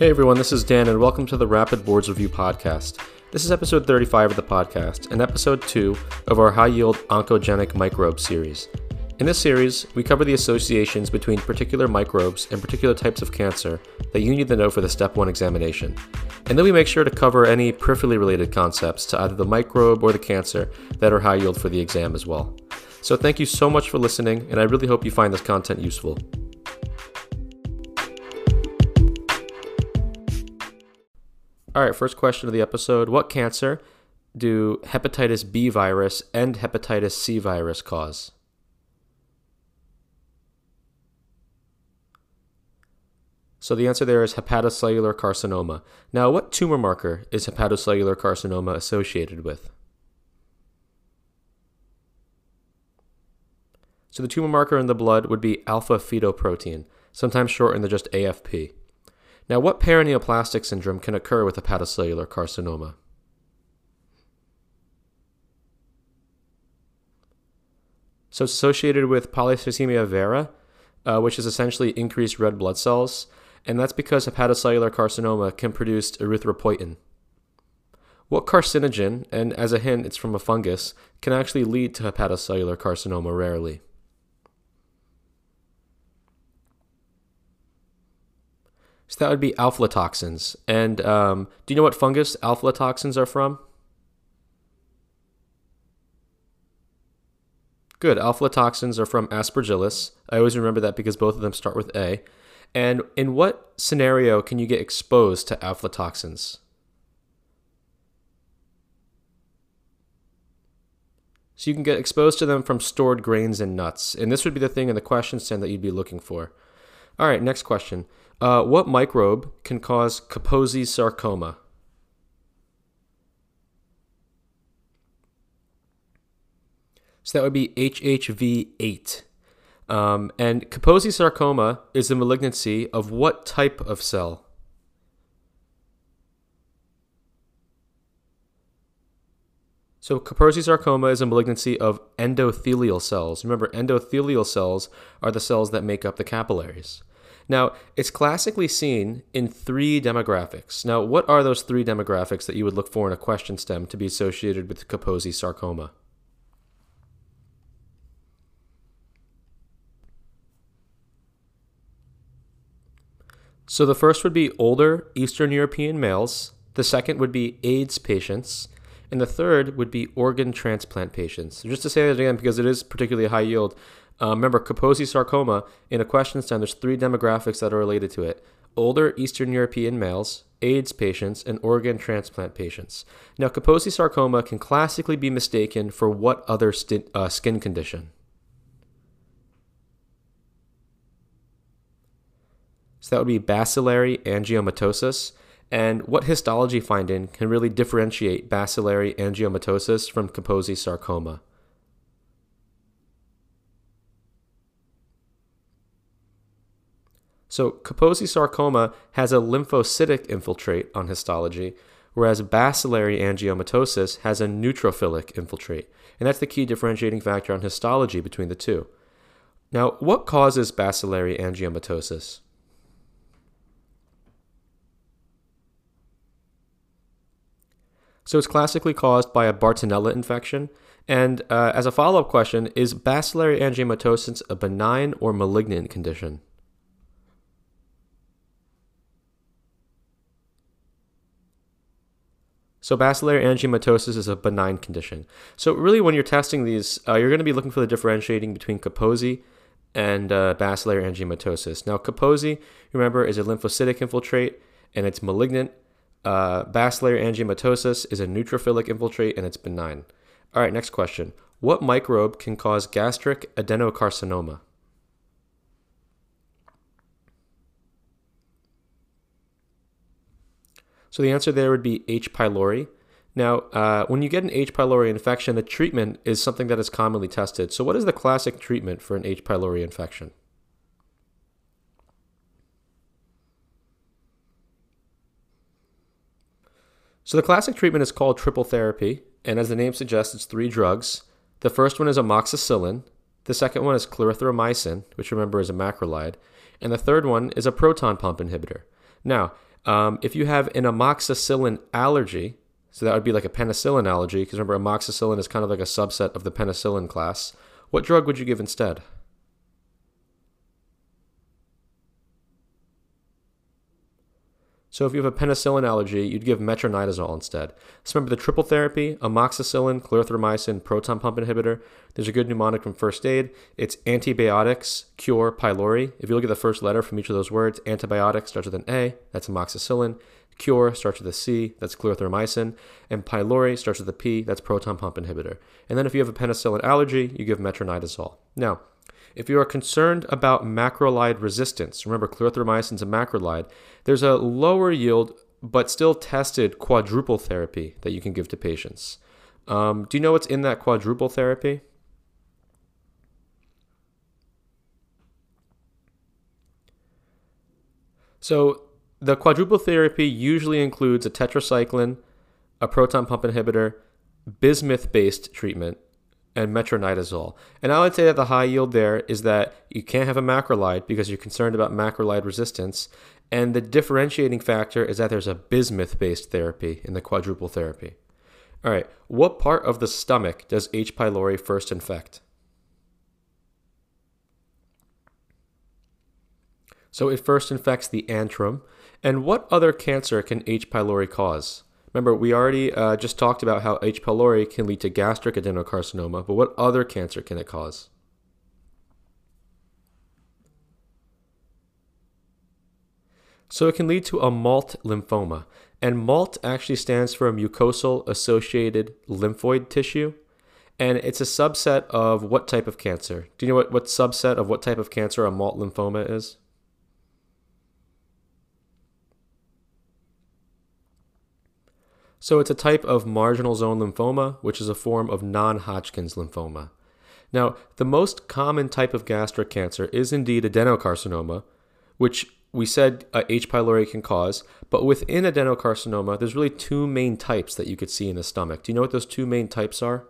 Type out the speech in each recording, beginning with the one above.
Hey everyone, this is Dan, and welcome to the Rapid Boards Review podcast. This is episode 35 of the podcast, and episode 2 of our high yield oncogenic microbe series. In this series, we cover the associations between particular microbes and particular types of cancer that you need to know for the Step 1 examination. And then we make sure to cover any peripherally related concepts to either the microbe or the cancer that are high yield for the exam as well. So thank you so much for listening, and I really hope you find this content useful. All right, first question of the episode What cancer do hepatitis B virus and hepatitis C virus cause? So the answer there is hepatocellular carcinoma. Now, what tumor marker is hepatocellular carcinoma associated with? So the tumor marker in the blood would be alpha fetoprotein, sometimes shortened to just AFP. Now, what paraneoplastic syndrome can occur with hepatocellular carcinoma? So it's associated with polycythemia vera, uh, which is essentially increased red blood cells, and that's because hepatocellular carcinoma can produce erythropoietin. What carcinogen, and as a hint, it's from a fungus, can actually lead to hepatocellular carcinoma rarely? So that would be aflatoxins. And um, do you know what fungus aflatoxins are from? Good. Aflatoxins are from Aspergillus. I always remember that because both of them start with A. And in what scenario can you get exposed to aflatoxins? So you can get exposed to them from stored grains and nuts. And this would be the thing in the question stand that you'd be looking for. All right, next question. Uh, what microbe can cause Kaposi sarcoma? So that would be HHV8. Um, and Kaposi sarcoma is a malignancy of what type of cell? So Kaposi sarcoma is a malignancy of endothelial cells. Remember, endothelial cells are the cells that make up the capillaries. Now, it's classically seen in three demographics. Now, what are those three demographics that you would look for in a question stem to be associated with Kaposi sarcoma? So the first would be older Eastern European males, the second would be AIDS patients, and the third would be organ transplant patients. Just to say that again, because it is particularly high yield, uh, remember, Kaposi sarcoma, in a question stem, there's three demographics that are related to it older Eastern European males, AIDS patients, and organ transplant patients. Now, Kaposi sarcoma can classically be mistaken for what other sti- uh, skin condition? So that would be bacillary angiomatosis. And what histology finding can really differentiate bacillary angiomatosis from Kaposi sarcoma? So Kaposi sarcoma has a lymphocytic infiltrate on histology, whereas bacillary angiomatosis has a neutrophilic infiltrate. And that's the key differentiating factor on histology between the two. Now, what causes bacillary angiomatosis? So it's classically caused by a Bartonella infection. And uh, as a follow up question, is bacillary angiomatosis a benign or malignant condition? So bacillary angiomatosis is a benign condition. So really, when you're testing these, uh, you're going to be looking for the differentiating between Kaposi and uh, bacillary angiomatosis. Now, Kaposi, remember, is a lymphocytic infiltrate and it's malignant. Uh, bacillary angiomatosis is a neutrophilic infiltrate and it's benign. All right, next question. What microbe can cause gastric adenocarcinoma? So the answer there would be H. pylori. Now, uh, when you get an H. pylori infection, the treatment is something that is commonly tested. So, what is the classic treatment for an H. pylori infection? So, the classic treatment is called triple therapy, and as the name suggests, it's three drugs. The first one is amoxicillin, the second one is clarithromycin, which remember is a macrolide, and the third one is a proton pump inhibitor. Now, Um, if you have an amoxicillin allergy, so that would be like a penicillin allergy, because remember, amoxicillin is kind of like a subset of the penicillin class. What drug would you give instead? So if you have a penicillin allergy, you'd give metronidazole instead. So remember the triple therapy, amoxicillin, clarithromycin, proton pump inhibitor. There's a good mnemonic from first aid. It's antibiotics, cure, pylori. If you look at the first letter from each of those words, antibiotics starts with an A, that's amoxicillin. Cure starts with a C, that's clarithromycin. And pylori starts with a P, that's proton pump inhibitor. And then if you have a penicillin allergy, you give metronidazole. Now, if you are concerned about macrolide resistance, remember clarithromycin is a macrolide, there's a lower yield but still tested quadruple therapy that you can give to patients. Um, do you know what's in that quadruple therapy? So, the quadruple therapy usually includes a tetracycline, a proton pump inhibitor, bismuth based treatment, and metronidazole. And I would say that the high yield there is that you can't have a macrolide because you're concerned about macrolide resistance. And the differentiating factor is that there's a bismuth based therapy in the quadruple therapy. All right, what part of the stomach does H. pylori first infect? So it first infects the antrum. And what other cancer can H. pylori cause? Remember, we already uh, just talked about how H. pylori can lead to gastric adenocarcinoma, but what other cancer can it cause? So it can lead to a MALT lymphoma. And MALT actually stands for a mucosal associated lymphoid tissue. And it's a subset of what type of cancer? Do you know what, what subset of what type of cancer a MALT lymphoma is? So it's a type of marginal zone lymphoma, which is a form of non Hodgkin's lymphoma. Now, the most common type of gastric cancer is indeed adenocarcinoma, which we said uh, H. pylori can cause, but within adenocarcinoma, there's really two main types that you could see in the stomach. Do you know what those two main types are?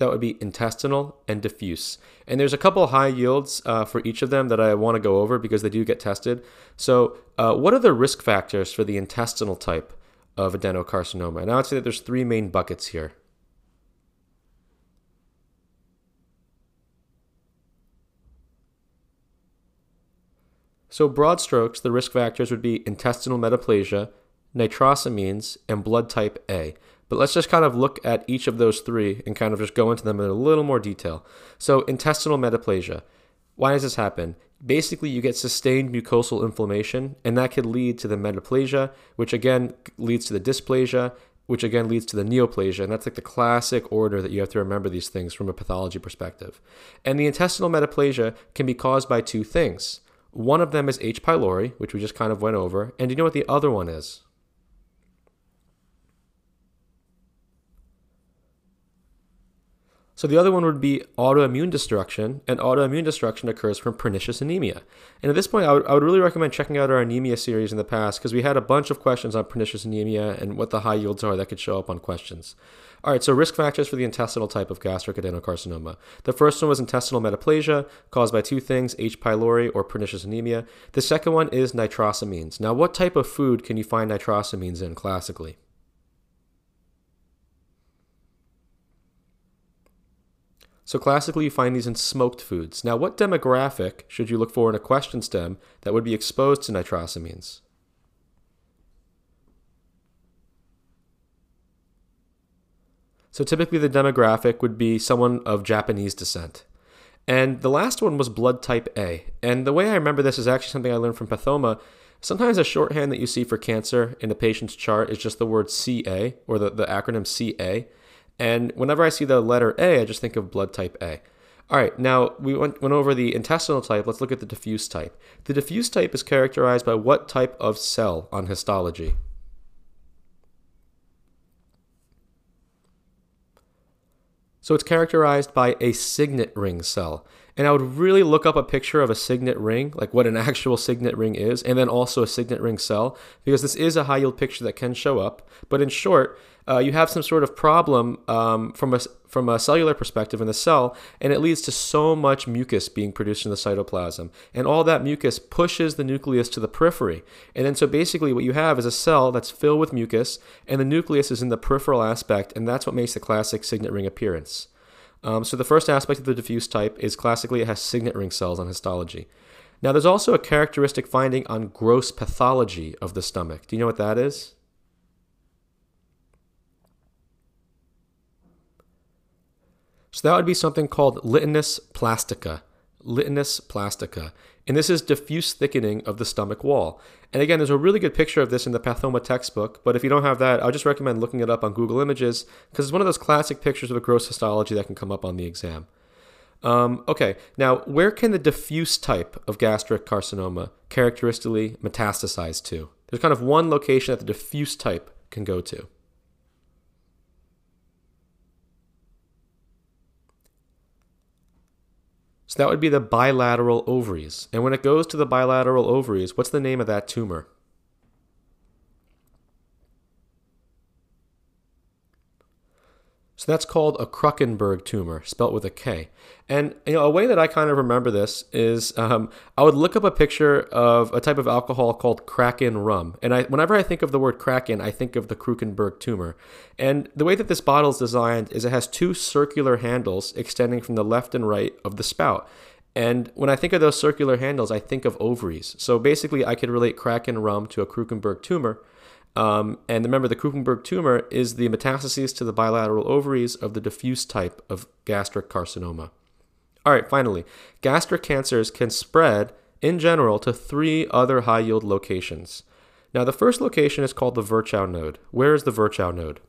That would be intestinal and diffuse. And there's a couple high yields uh, for each of them that I want to go over because they do get tested. So, uh, what are the risk factors for the intestinal type of adenocarcinoma? And I would say that there's three main buckets here. So, broad strokes, the risk factors would be intestinal metaplasia, nitrosamines, and blood type A. But let's just kind of look at each of those three and kind of just go into them in a little more detail. So, intestinal metaplasia. Why does this happen? Basically, you get sustained mucosal inflammation, and that could lead to the metaplasia, which again leads to the dysplasia, which again leads to the neoplasia. And that's like the classic order that you have to remember these things from a pathology perspective. And the intestinal metaplasia can be caused by two things. One of them is H. pylori, which we just kind of went over. And do you know what the other one is? So the other one would be autoimmune destruction, and autoimmune destruction occurs from pernicious anemia. And at this point, I would, I would really recommend checking out our anemia series in the past because we had a bunch of questions on pernicious anemia and what the high yields are that could show up on questions. All right, so risk factors for the intestinal type of gastric adenocarcinoma. The first one was intestinal metaplasia, caused by two things, H. pylori or pernicious anemia. The second one is nitrosamines. Now, what type of food can you find nitrosamines in classically? So classically, you find these in smoked foods. Now, what demographic should you look for in a question stem that would be exposed to nitrosamines? So typically, the demographic would be someone of Japanese descent. And the last one was blood type A. And the way I remember this is actually something I learned from Pathoma. Sometimes a shorthand that you see for cancer in a patient's chart is just the word CA or the, the acronym CA. And whenever I see the letter A, I just think of blood type A. All right, now we went, went over the intestinal type. Let's look at the diffuse type. The diffuse type is characterized by what type of cell on histology? So it's characterized by a signet ring cell. And I would really look up a picture of a signet ring, like what an actual signet ring is, and then also a signet ring cell, because this is a high yield picture that can show up. But in short, uh, you have some sort of problem um, from a from a cellular perspective in the cell, and it leads to so much mucus being produced in the cytoplasm, and all that mucus pushes the nucleus to the periphery, and then so basically what you have is a cell that's filled with mucus, and the nucleus is in the peripheral aspect, and that's what makes the classic signet ring appearance. Um, so the first aspect of the diffuse type is classically it has signet ring cells on histology. Now, there's also a characteristic finding on gross pathology of the stomach. Do you know what that is? So that would be something called linitis plastica. Linitis plastica. And this is diffuse thickening of the stomach wall. And again, there's a really good picture of this in the Pathoma textbook, but if you don't have that, I would just recommend looking it up on Google Images because it's one of those classic pictures of a gross histology that can come up on the exam. Um, okay, now where can the diffuse type of gastric carcinoma characteristically metastasize to? There's kind of one location that the diffuse type can go to. So that would be the bilateral ovaries. And when it goes to the bilateral ovaries, what's the name of that tumor? So that's called a Krukenberg tumor, spelt with a K. And you know, a way that I kind of remember this is um, I would look up a picture of a type of alcohol called Kraken rum. And I, whenever I think of the word Kraken, I think of the Krukenberg tumor. And the way that this bottle is designed is it has two circular handles extending from the left and right of the spout. And when I think of those circular handles, I think of ovaries. So basically, I could relate Kraken rum to a Krukenberg tumor. Um, and remember, the Krukenberg tumor is the metastases to the bilateral ovaries of the diffuse type of gastric carcinoma. All right, finally, gastric cancers can spread in general to three other high yield locations. Now, the first location is called the Virchow node. Where is the Virchow node?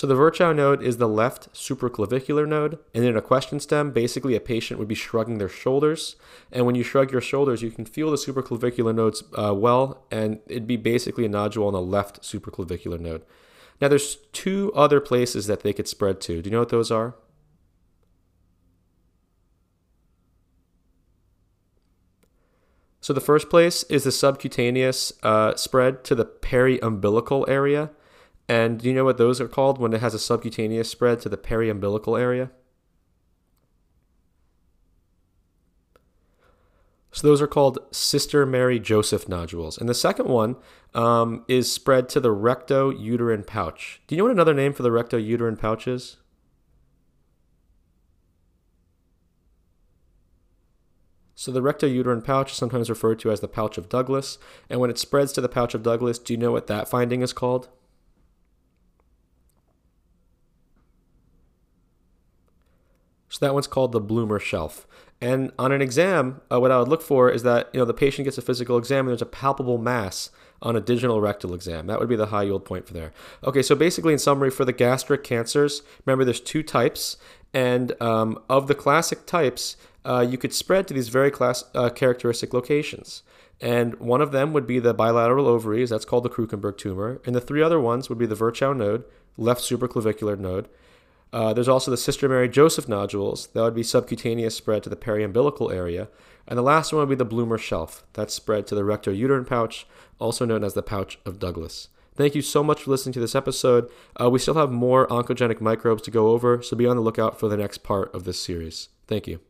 So the Virchow node is the left supraclavicular node, and in a question stem, basically a patient would be shrugging their shoulders, and when you shrug your shoulders, you can feel the supraclavicular nodes uh, well, and it'd be basically a nodule on the left supraclavicular node. Now there's two other places that they could spread to. Do you know what those are? So the first place is the subcutaneous uh, spread to the periumbilical area. And do you know what those are called when it has a subcutaneous spread to the periumbilical area? So those are called Sister Mary Joseph nodules. And the second one um, is spread to the recto-uterine pouch. Do you know what another name for the recto-uterine pouch is? So the recto-uterine pouch is sometimes referred to as the pouch of Douglas. And when it spreads to the pouch of Douglas, do you know what that finding is called? That one's called the Blumer shelf. And on an exam, uh, what I would look for is that you know the patient gets a physical exam and there's a palpable mass on a digital rectal exam. That would be the high yield point for there. Okay, so basically in summary, for the gastric cancers, remember there's two types, and um, of the classic types, uh, you could spread to these very class uh, characteristic locations. And one of them would be the bilateral ovaries, that's called the Krukenberg tumor. And the three other ones would be the Virchow node, left supraclavicular node, uh, there's also the Sister Mary Joseph nodules. That would be subcutaneous spread to the periumbilical area. And the last one would be the Blumer shelf. That's spread to the recto-uterine pouch, also known as the pouch of Douglas. Thank you so much for listening to this episode. Uh, we still have more oncogenic microbes to go over, so be on the lookout for the next part of this series. Thank you.